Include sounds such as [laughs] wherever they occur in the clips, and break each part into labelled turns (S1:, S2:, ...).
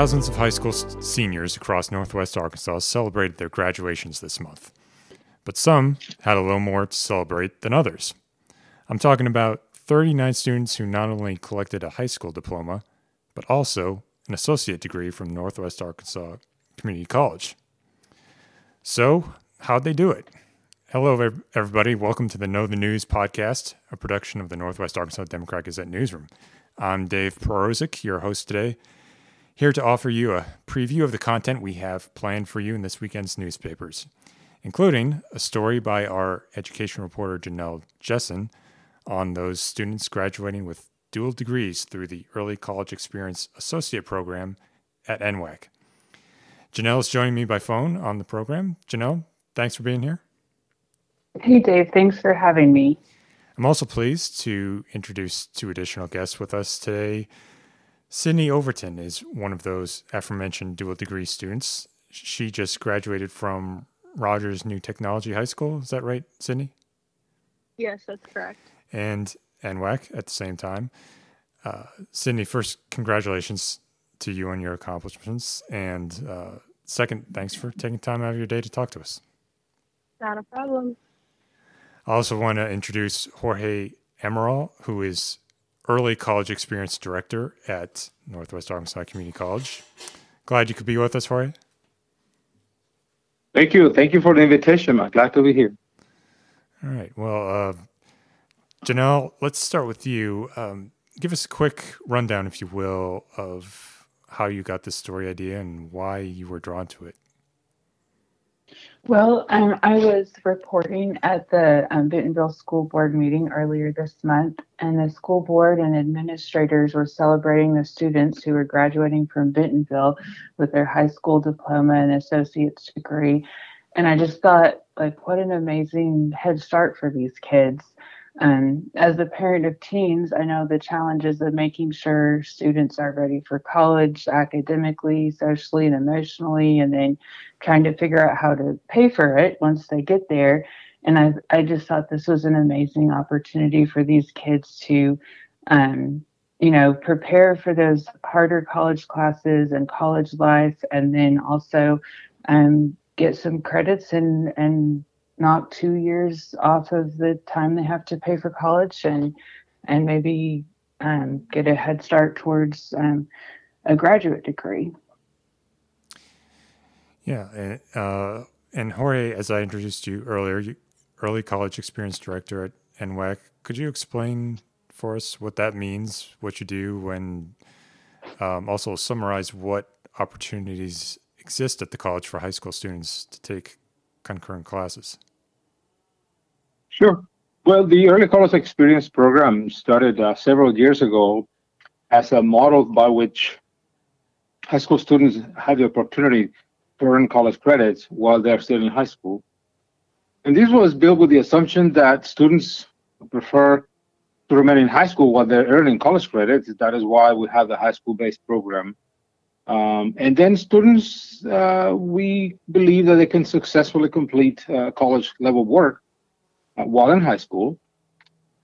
S1: Thousands of high school seniors across Northwest Arkansas celebrated their graduations this month, but some had a little more to celebrate than others. I'm talking about 39 students who not only collected a high school diploma, but also an associate degree from Northwest Arkansas Community College. So, how'd they do it? Hello, everybody. Welcome to the Know the News podcast, a production of the Northwest Arkansas Democrat Gazette newsroom. I'm Dave Perozek, your host today, here to offer you a preview of the content we have planned for you in this weekend's newspapers, including a story by our education reporter Janelle Jessen on those students graduating with dual degrees through the Early College Experience Associate Program at NWACC. Janelle is joining me by phone on the program. Janelle, thanks for being here.
S2: Hey, Dave. Thanks for having me.
S1: I'm also pleased to introduce two additional guests with us today. Sydney Overton is one of those aforementioned dual degree students. She just graduated from Rogers New Technology High School. Is that right, Sydney?
S3: Yes, that's correct.
S1: And NWACC at the same time. Uh, Sydney, first, congratulations to you on your accomplishments. And uh, second, thanks for taking time out of your day to talk to us.
S3: Not a problem.
S1: I also want to introduce Jorge Amaral, who is Early College Experience Director at Northwest Arkansas Community College. Glad you could be with us, Jorge.
S4: Thank you. Thank you for the invitation. I'm glad to be here.
S1: All right. Well, uh, Janelle, let's start with you. Um, give us a quick rundown, if you will, of how you got this story idea and why you were drawn to it.
S2: Well, um, I was reporting at the um, Bentonville School Board meeting earlier this month, and the school board and administrators were celebrating the students who were graduating from Bentonville with their high school diploma and associate's degree. And I just thought, like, what an amazing head start for these kids. Um, as a parent of teens, I know the challenges of making sure students are ready for college academically, socially, and emotionally, and then trying to figure out how to pay for it once they get there. And I, I just thought this was an amazing opportunity for these kids to, um, you know, prepare for those harder college classes and college life, and then also um, get some credits and and knock two years off of the time they have to pay for college and and maybe um, get a head start towards um, a graduate degree.
S1: Yeah, and, uh, and Jorge, as I introduced you earlier, you, early college experience director at NWACC, could you explain for us what that means, what you do, and um, also summarize what opportunities exist at the college for high school students to take concurrent classes?
S4: Sure. Well, the Early College Experience program started uh, several years ago as a model by which high school students have the opportunity to earn college credits while they're still in high school. And this was built with the assumption that students prefer to remain in high school while they're earning college credits. That is why we have the high school based program. Um, and then students, uh, we believe that they can successfully complete uh, college level work while in high school.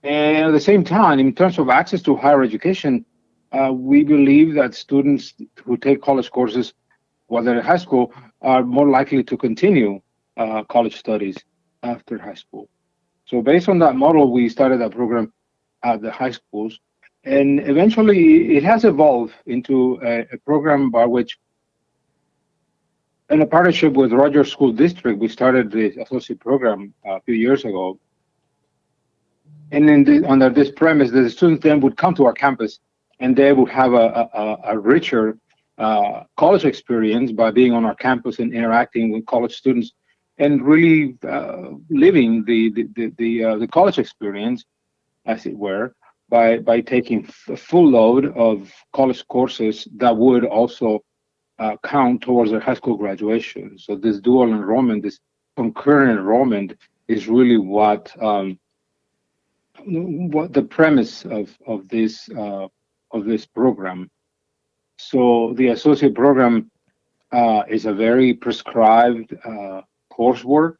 S4: And at the same time, in terms of access to higher education, uh, we believe that students who take college courses while they're in high school are more likely to continue uh, college studies after high school. So, based on that model, we started that program at the high schools. And eventually, it has evolved into a, a program by which in a partnership with Rogers School District, we started the associate program a few years ago and the, under this premise, the students then would come to our campus and they would have a, a, a richer uh, college experience by being on our campus and interacting with college students and really uh, living the the the, the, uh, the, college experience, as it were, by by taking a full load of college courses that would also uh, count towards their high school graduation. So this dual enrollment, this concurrent enrollment, is really what um, what the premise of of this uh, of this program. So the associate program uh, is a very prescribed uh, coursework.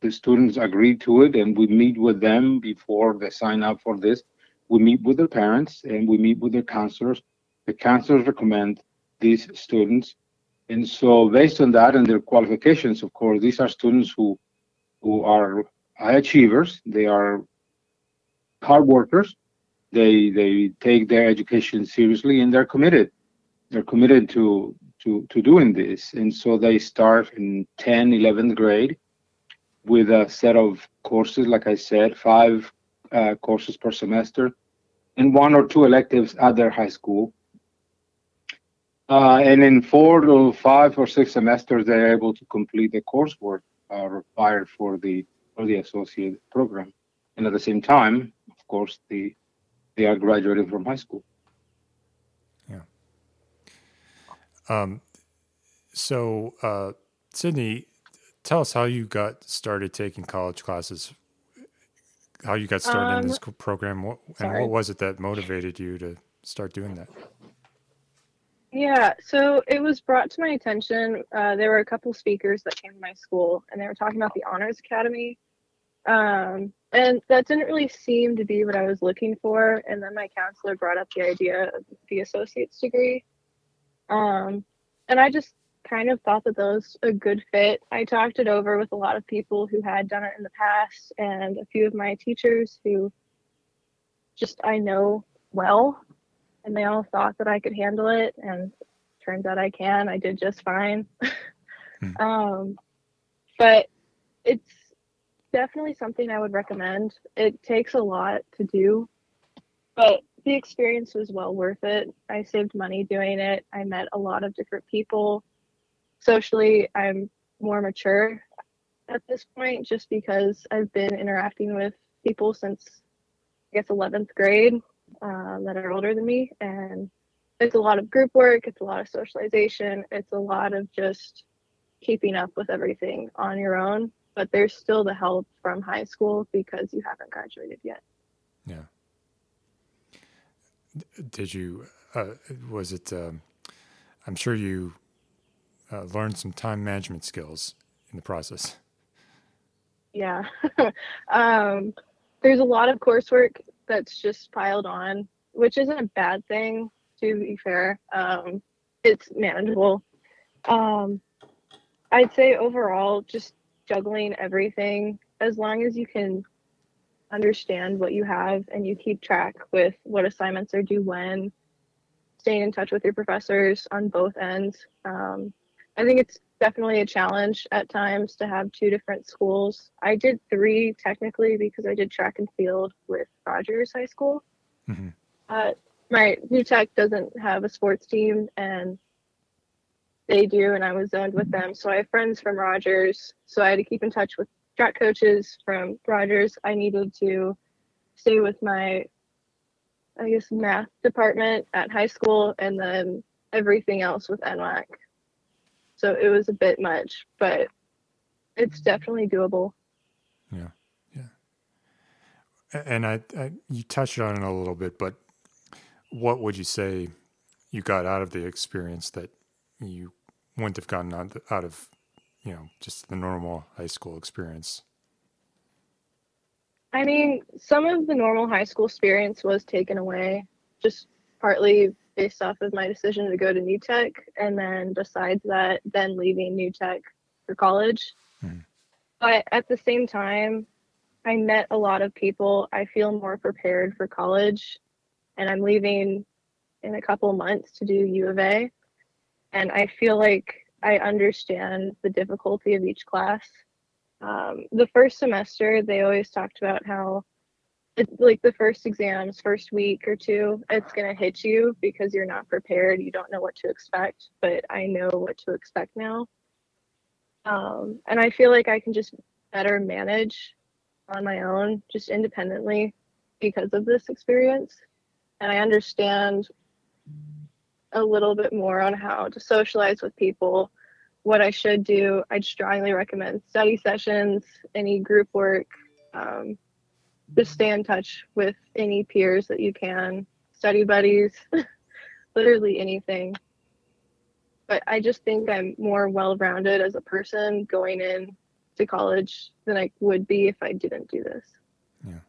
S4: The students agree to it, and we meet with them before they sign up for this. We meet with their parents and we meet with their counselors. The counselors recommend these students. And so based on that and their qualifications, of course, these are students who who are high achievers. They are hard workers. They they take their education seriously and they're committed. They're committed to to to doing this. And so they start in 10, 11th grade with a set of courses, like I said, five uh, courses per semester, and one or two electives at their high school. Uh, and in four to five or six semesters, they're able to complete the coursework uh, required for the for the associate program. And at the same time, of course, the they are graduating from high school. Yeah.
S1: Um, so, uh, Sydney, tell us how you got started taking college classes. How you got started in
S3: Um,
S1: this program, what, and what was it that motivated you to start doing that?
S3: Yeah, so it was brought to my attention. Uh, there were a couple speakers that came to my school, and they were talking about the Honors Academy. Um, and that didn't really seem to be what I was looking for. And then my counselor brought up the idea of the associate's degree. Um, and I just kind of thought that that was a good fit. I talked it over with a lot of people who had done it in the past, and a few of my teachers who just I know well and they all thought that I could handle it, and turns out I can. I did just fine.
S1: Hmm. [laughs]
S3: um, but it's definitely something I would recommend. It takes a lot to do, but the experience was well worth it. I saved money doing it. I met a lot of different people. Socially, I'm more mature at this point just because I've been interacting with people since I guess 11th grade uh, that are older than me. And it's a lot of group work, it's a lot of socialization, it's a lot of just keeping up with everything on your own. But there's still the help from high school because you haven't graduated yet.
S1: Yeah. Did you, uh, was it, um, I'm sure you uh, learned some time management skills in the process.
S3: Yeah. [laughs] um, there's a lot of coursework that's just piled on, which isn't a bad thing, to be fair. Um, it's manageable. Um, I'd say overall, just juggling everything, as long as you can understand what you have and you keep track with what assignments are due when, staying in touch with your professors on both ends. Um, I think it's definitely a challenge at times to have two different schools. I did three technically because I did track and field with Rogers High School.
S1: hmm
S3: Uh, my new tech doesn't have a sports team and they do, and I was zoned with them. So I have friends from Rogers. So I had to keep in touch with track coaches from Rogers. I needed to stay with my, I guess, math department at high school and then everything else with NWACC. So it was a bit much, but it's definitely doable.
S1: Yeah, yeah. And I, I, you touched on it a little bit, but what would you say you got out of the experience that you wouldn't have gotten out, out of, you know, just the normal high school experience?
S3: I mean, some of the normal high school experience was taken away, just partly based off of my decision to go to New Tech, and then besides that, then leaving New Tech for college.
S1: Hmm.
S3: But at the same time, I met a lot of people. I feel more prepared for college, and I'm leaving in a couple months to do U of A. And I feel like I understand the difficulty of each class. Um, the first semester they always talked about how it, like the first exams first week or two it's going to hit you because you're not prepared you don't know what to expect but i know what to expect now. Um, and i feel like i can just better manage on my own just independently because of this experience. And i understand a little bit more on how to socialize with people what I should do, I'd strongly recommend study sessions, any group work. Um, just stay in touch with any peers that you can, study buddies, [laughs] literally anything. But I just think I'm more well rounded as a person going in to college than I would be if I didn't do this. Yeah.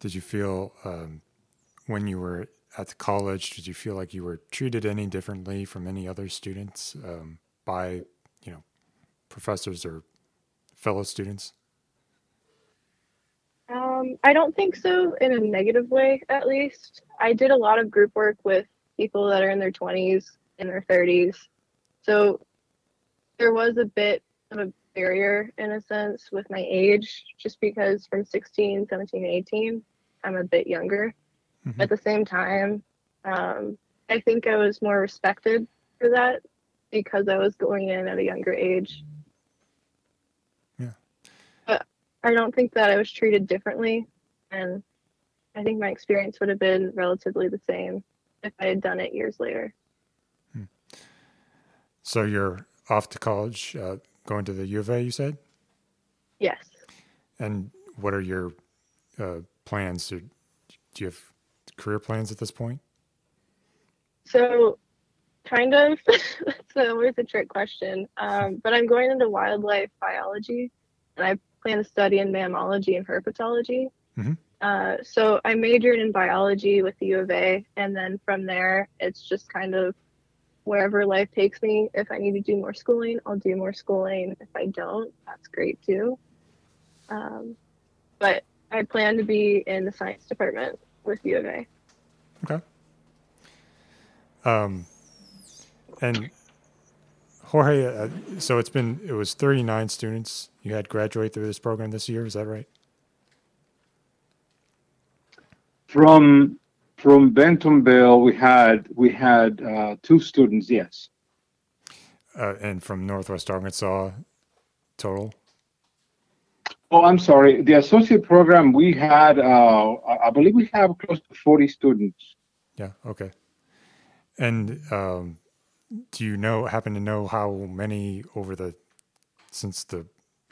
S1: Did you feel um, when you were at the college, did you feel like you were treated any differently from any other students um, by, you know, professors or fellow students?
S3: Um, I don't think so in a negative way, at least. I did a lot of group work with people that are in their 20s, in their 30s. So there was a bit of a barrier in a sense with my age, just because from 16, 17, 18, I'm a bit younger.
S1: Mhm.
S3: At the same time, um, I think I was more respected for that because I was going in at a younger age.
S1: Yeah.
S3: But I don't think that I was treated differently. And I think my experience would have been relatively the same if I had done it years later.
S1: So you're off to college, uh, going to the U of A, you said?
S3: Yes.
S1: And what are your uh, plans? Do you have career plans at this point?
S3: So, kind of. [laughs] That's always a trick question. Um, but I'm going into wildlife biology, and I plan to study in mammalogy and herpetology.
S1: Mhm.
S3: Uh, so I majored in biology with the U of A, and then from there, it's just kind of wherever life takes me. If I need to do more schooling, I'll do more schooling. If I don't, that's great too. Um, but I plan to be in the science department with U of A.
S1: Okay. Um, and Jorge, uh, so it's been it was 39 students you had graduate through this program this year. Is that right?
S4: From from Bentonville, we had we had uh, two students. Yes.
S1: Uh, and from Northwest Arkansas, total.
S4: Oh, I'm sorry. The associate program we had, uh, I believe we have close to 40 students.
S1: Yeah. Okay. And um, do you know happen to know how many over the since the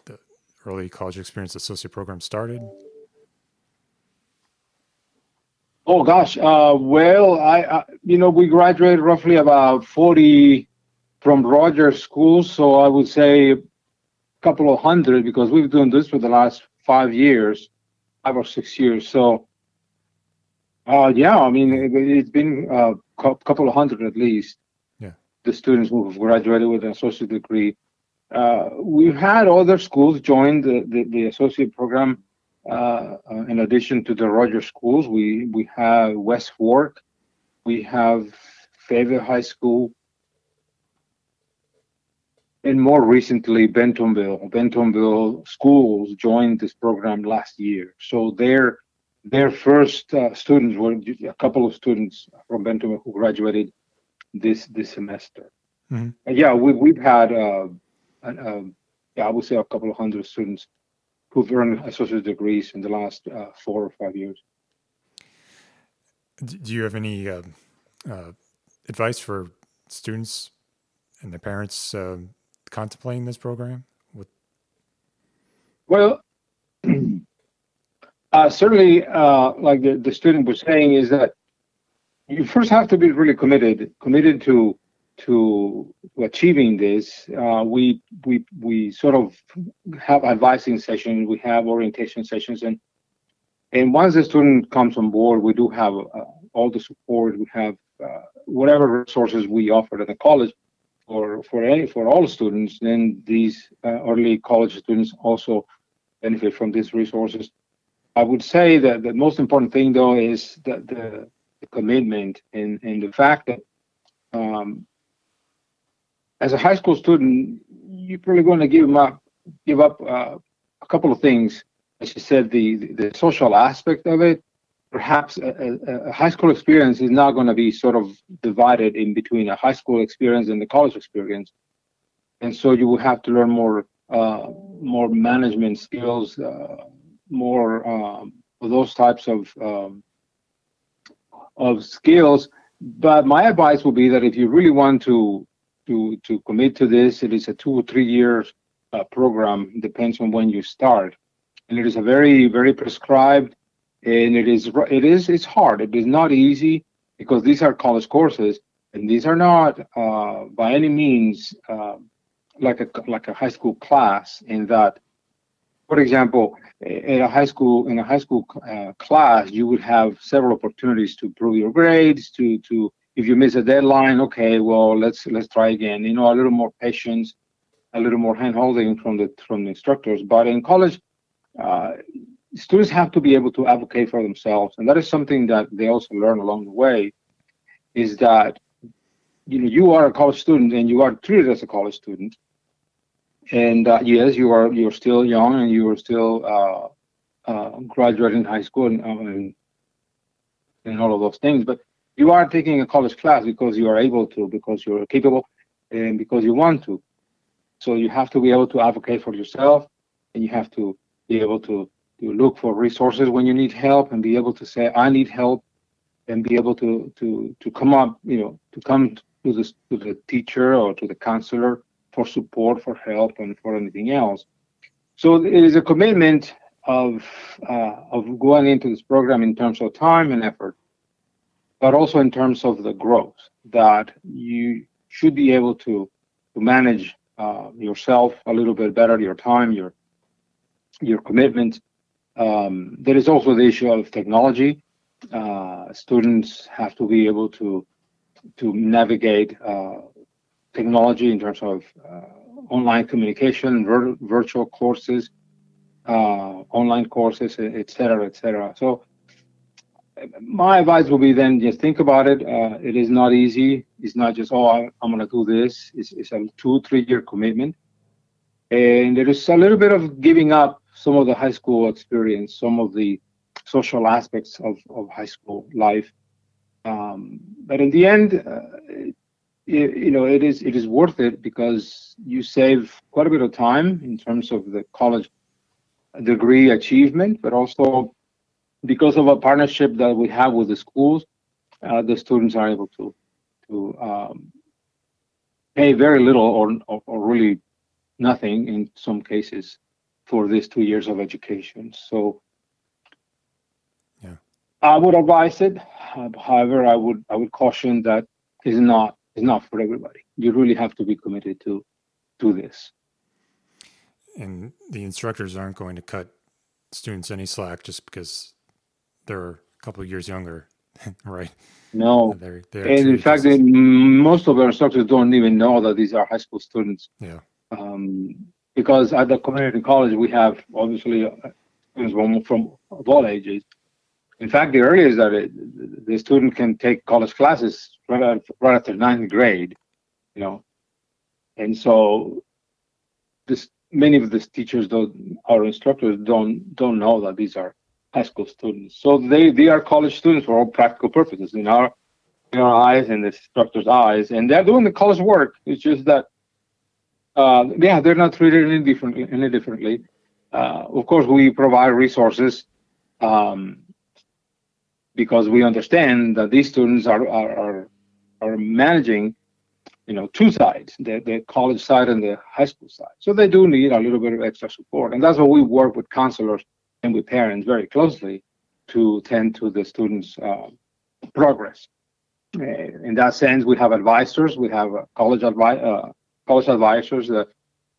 S1: the early college experience associate program started?
S4: Oh gosh. Uh, well, I, I you know we graduated roughly about 40 from Rogers School, so I would say couple of hundred because we've been doing this for the last five years, five or six years. So, uh, yeah, I mean it, it's been a couple of hundred at least.
S1: Yeah.
S4: The students who have graduated with an associate degree. Uh, we've had other schools join the, the, the associate program uh, uh, in addition to the Rogers schools, we we have West Fork, we have Fayetteville High School, and more recently Bentonville. Bentonville schools joined this program last year, so their their first uh, students were a couple of students from Bentonville who graduated this this semester.
S1: Mhm.
S4: And yeah, we we've had uh, an, um, yeah, I would say a couple of hundred students who've earned associate degrees in the last uh, four or five years.
S1: Do you have any uh, uh, advice for students and their parents um contemplating this program? What,
S4: Well, [clears throat] uh, certainly, uh, like the, the student was saying, is that you first have to be really committed, committed to to achieving this. Uh, we we we sort of have advising sessions, we have orientation sessions, and and once the student comes on board, we do have uh, all the support. We have uh, whatever resources we offer at the college for for any for all students. Then these uh, early college students also benefit from these resources. I would say that the most important thing though is that the, the commitment and, and the fact that um, as a high school student, you're probably going to give up give up uh, a couple of things. As you said, the the social aspect of it. Perhaps a, a, high school experience is not going to be sort of divided in between a high school experience and the college experience, and so you will have to learn more uh, more management skills, uh, more um, those types of um, of skills. But my advice would be that if you really want to to to commit to this, it is a two or three years uh, program. Depends on when you start, and it is a very very prescribed, and it is it is it's hard. It is not easy because these are college courses, and these are not uh, by any means uh, like a like a high school class in that for example, in a high school in a high school uh, class, you would have several opportunities to improve your grades. To to if you miss a deadline, okay, well let's let's try again. You know, a little more patience, a little more handholding from the from the instructors. But in college, uh, students have to be able to advocate for themselves, and that is something that they also learn along the way. Is that you know you are a college student and you are treated as a college student and uh, yes, you are you're still young and you are still uh, uh, graduating high school and, um, and, and all of those things. But you are taking a college class because you are able to, because you're capable, and because you want to. So you have to be able to advocate for yourself, and you have to be able to to look for resources when you need help, and be able to say I need help, and be able to to to come up, you know, to come to the to the teacher or to the counselor for support, for help, and for anything else. So it is a commitment of uh, of going into this program in terms of time and effort, but also in terms of the growth that you should be able to to manage uh, yourself a little bit better, your time, your your commitment. Um, there is also the issue of technology. Uh, students have to be able to to navigate uh, technology in terms of uh, online communication, vir- virtual courses, uh, online courses, et cetera, et cetera. So my advice will be then just think about it. Uh, it is not easy. It's not just, oh, I, am going to do this. It's, it's a two, three year commitment. And there is a little bit of giving up some of the high school experience, some of the social aspects of, of high school life. Um, but in the end, uh, you know it is it is worth it because you save quite a bit of time in terms of the college degree achievement but also because of a partnership that we have with the schools uh, the students are able to to um, pay very little or, or, or really nothing in some cases for these two years of education so
S1: yeah
S4: i would advise it however i would i would caution that is not is not for everybody. You really have to be committed to to this.
S1: And the instructors aren't going to cut students any slack just because they're a couple of years younger, [laughs] right?
S4: No. They're, they're and in fact, they, most of our instructors don't even know that these are high school students.
S1: Yeah.
S4: Um, because at the community college, we have obviously students from all ages. In fact, the earliest that it, the student can take college classes right, right after ninth grade, you know, and so this many of these teachers, don't, our instructors, don't don't know that these are high school students. So they they are college students for all practical purposes in our in our eyes and the instructors' eyes, and they're doing the college work. It's just that, uh, yeah, they're not treated any differently. Any differently. Uh, of course, we provide resources. Um, because we understand that these students are are, are, are managing you know two sides the, the college side and the high school side so they do need a little bit of extra support and that's why we work with counselors and with parents very closely to tend to the students uh, progress in that sense we have advisors we have college advi- college advisors that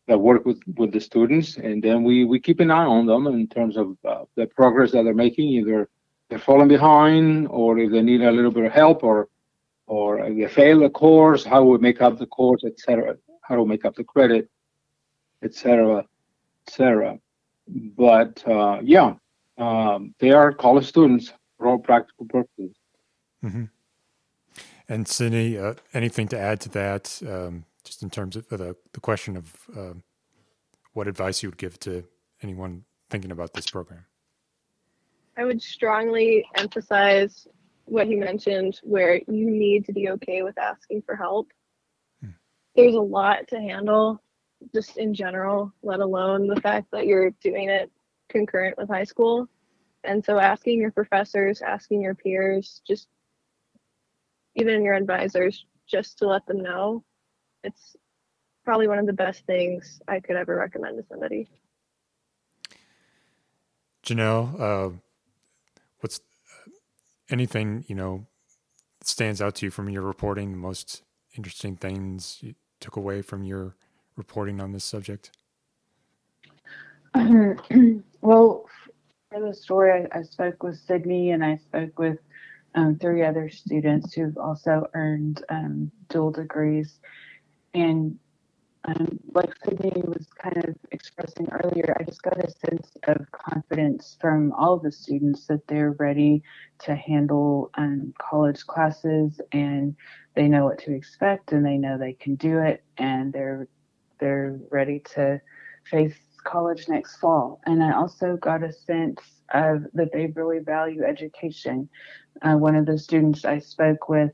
S4: that work with with the students and then we we keep an eye on them in terms of uh, the progress that they're making either they're falling behind or if they need a little bit of help or or if they fail the course, how we make up the course, etc. How to make up the credit, etc., etc. But uh, yeah, um, they are college students for all practical purposes.
S1: Mm-hmm. And Sydney, uh, anything to add to that, um, just in terms of the, the question of uh, what advice you would give to anyone thinking about this program?
S3: I would strongly emphasize what he mentioned, where you need to be okay with asking for help. Hmm. There's a lot to handle, just in general, let alone the fact that you're doing it concurrent with high school. And so, asking your professors, asking your peers, just even your advisors, just to let them know, it's probably one of the best things I could ever recommend to somebody.
S1: Janelle, uh, what's anything you know stands out to you from your reporting? The most interesting things you took away from your reporting on this subject? [clears throat]
S2: well, for the story, I, I, spoke with Sydney and I spoke with um, three other students who've also earned um, dual degrees. And um, like Sydney was kind of expressing earlier, I just got a sense of confidence from all the students that they're ready to handle um, college classes and they know what to expect and they know they can do it and they're they're ready to face college next fall. And I also got a sense of that they really value education. Uh, one of the students I spoke with,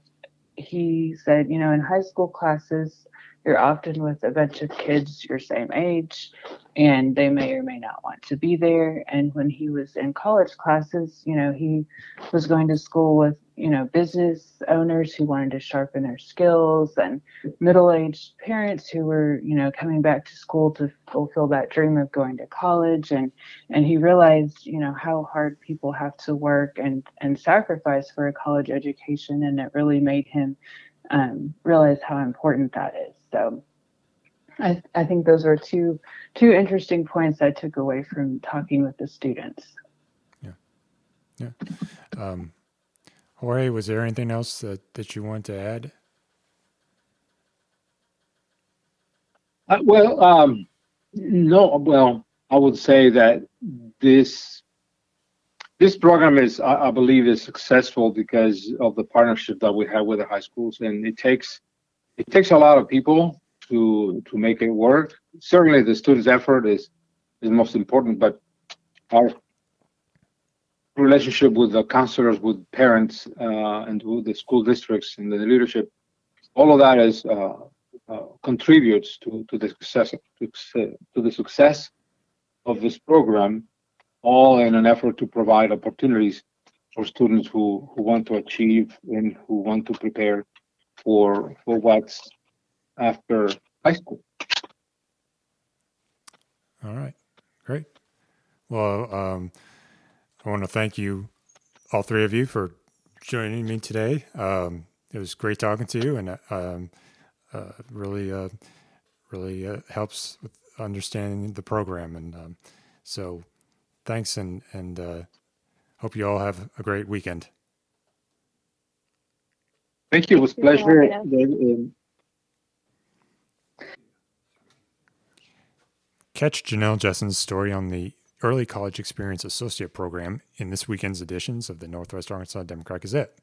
S2: he said, you know, in high school classes, you're often with a bunch of kids your same age and they may or may not want to be there. And when he was in college classes you know he was going to school with you know business owners who wanted to sharpen their skills and middle-aged parents who were you know coming back to school to fulfill that dream of going to college. And and he realized you know how hard people have to work and and sacrifice for a college education and it really made him um, realize how important that is so I, I think those are two two interesting points I took away from talking with the students.
S1: Yeah, yeah. Um, Jorge, was there anything else that, that you want to add?
S4: Uh, well, um, no. Well, I would say that this this program is, I, I believe, is successful because of the partnership that we have with the high schools, and it takes it takes a lot of people to to make it work. Certainly, the students' effort is is most important, but our relationship with the counselors, with parents, uh, and with the school districts and the leadership, all of that is uh, uh, contributes to to the success to, to the success of this program, all in an effort to provide opportunities for students who who want to achieve and who want to prepare for for what's after high school.
S1: All right, great. Well, um, I want to thank you, all three of you, for joining me today. Um, it was great talking to you, and um, uh, really, uh, really uh, helps with understanding the program. And um, so, thanks, and and uh, hope you all have a great weekend.
S4: Thank you. It was pleasure.
S1: Catch Janelle Jessen's story on the Early College Experience Associate Program in this weekend's editions of the Northwest Arkansas Democrat Gazette.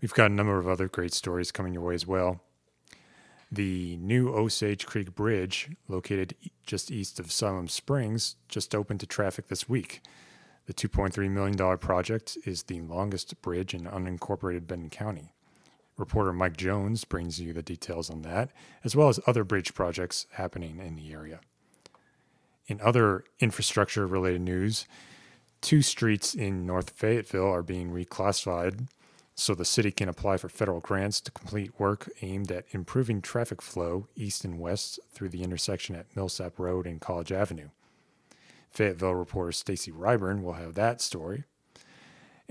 S1: We've got a number of other great stories coming your way as well. The new Osage Creek Bridge, located just east of Siloam Springs, just opened to traffic this week. The $2.3 million project is the longest bridge in unincorporated Benton County. Reporter Mike Jones brings you the details on that, as well as other bridge projects happening in the area. In other infrastructure related news, two streets in North Fayetteville are being reclassified so the city can apply for federal grants to complete work aimed at improving traffic flow east and west through the intersection at Millsap Road and College Avenue. Fayetteville reporter Stacy Ryburn will have that story.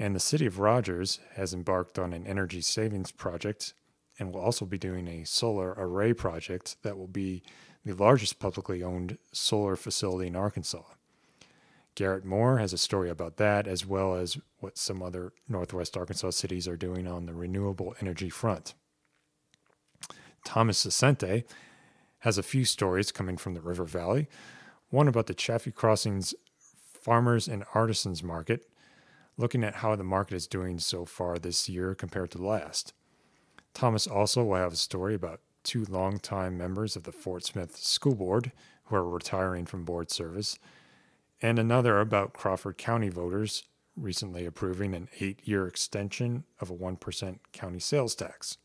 S1: And the city of Rogers has embarked on an energy savings project and will also be doing a solar array project that will be the largest publicly owned solar facility in Arkansas. Garrett Moore has a story about that, as well as what some other Northwest Arkansas cities are doing on the renewable energy front. Thomas Saccente has a few stories coming from the River Valley. One about the Chaffee Crossings Farmers and Artisans Market, looking at how the market is doing so far this year compared to last. Thomas also will have a story about two longtime members of the Fort Smith School Board who are retiring from board service, and another about Crawford County voters recently approving an eight year extension of a 1% county sales tax.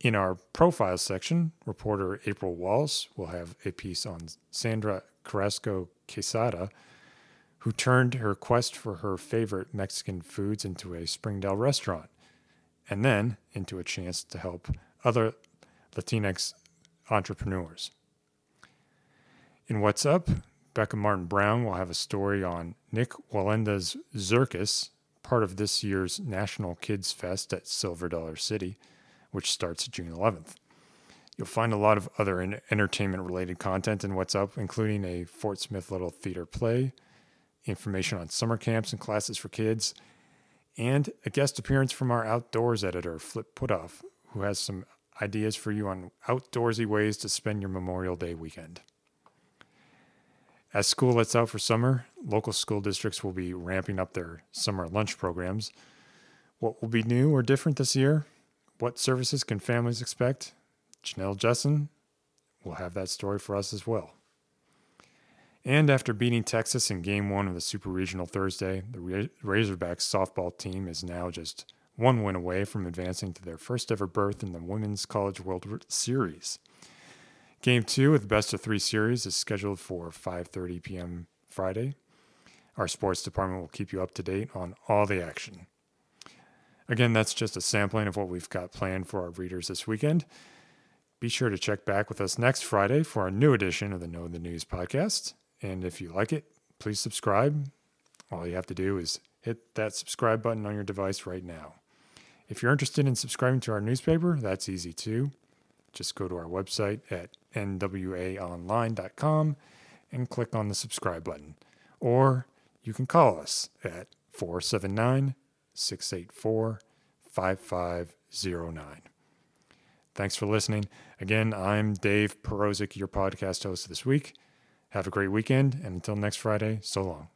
S1: In our profile section, reporter April Wallace will have a piece on Sandra Carrasco Quesada, who turned her quest for her favorite Mexican foods into a Springdale restaurant, and then into a chance to help other Latinx entrepreneurs. In What's Up, Becca Martin Brown will have a story on Nik Wallenda's Zirkus, part of this year's National Kids Fest at Silver Dollar City, which starts June 11th. You'll find a lot of other entertainment related content in What's Up, including a Fort Smith Little Theater play, information on summer camps and classes for kids, and a guest appearance from our outdoors editor, Flip Putthoff, who has some ideas for you on outdoorsy ways to spend your Memorial Day weekend. As school lets out for summer, local school districts will be ramping up their summer lunch programs. What will be new or different this year? What services can families expect? Janelle Jessen will have that story for us as well. And after beating Texas in game one of the Super Regional Thursday, the Razorbacks softball team is now just one win away from advancing to their first ever berth in the Women's College World Series. Game two of the best of three series is scheduled for 5:30 p.m. Friday. Our sports department will keep you up to date on all the action. Again, that's just a sampling of what we've got planned for our readers this weekend. Be sure to check back with us next Friday for our new edition of the Know the News podcast. And if you like it, please subscribe. All you have to do is hit that subscribe button on your device right now. If you're interested in subscribing to our newspaper, that's easy too. Just go to our website at nwaonline.com and click on the subscribe button. Or you can call us at 479 684 5509. Thanks for listening. Again, I'm Dave Perozek, your podcast host this week. Have a great weekend, and until next Friday, so long.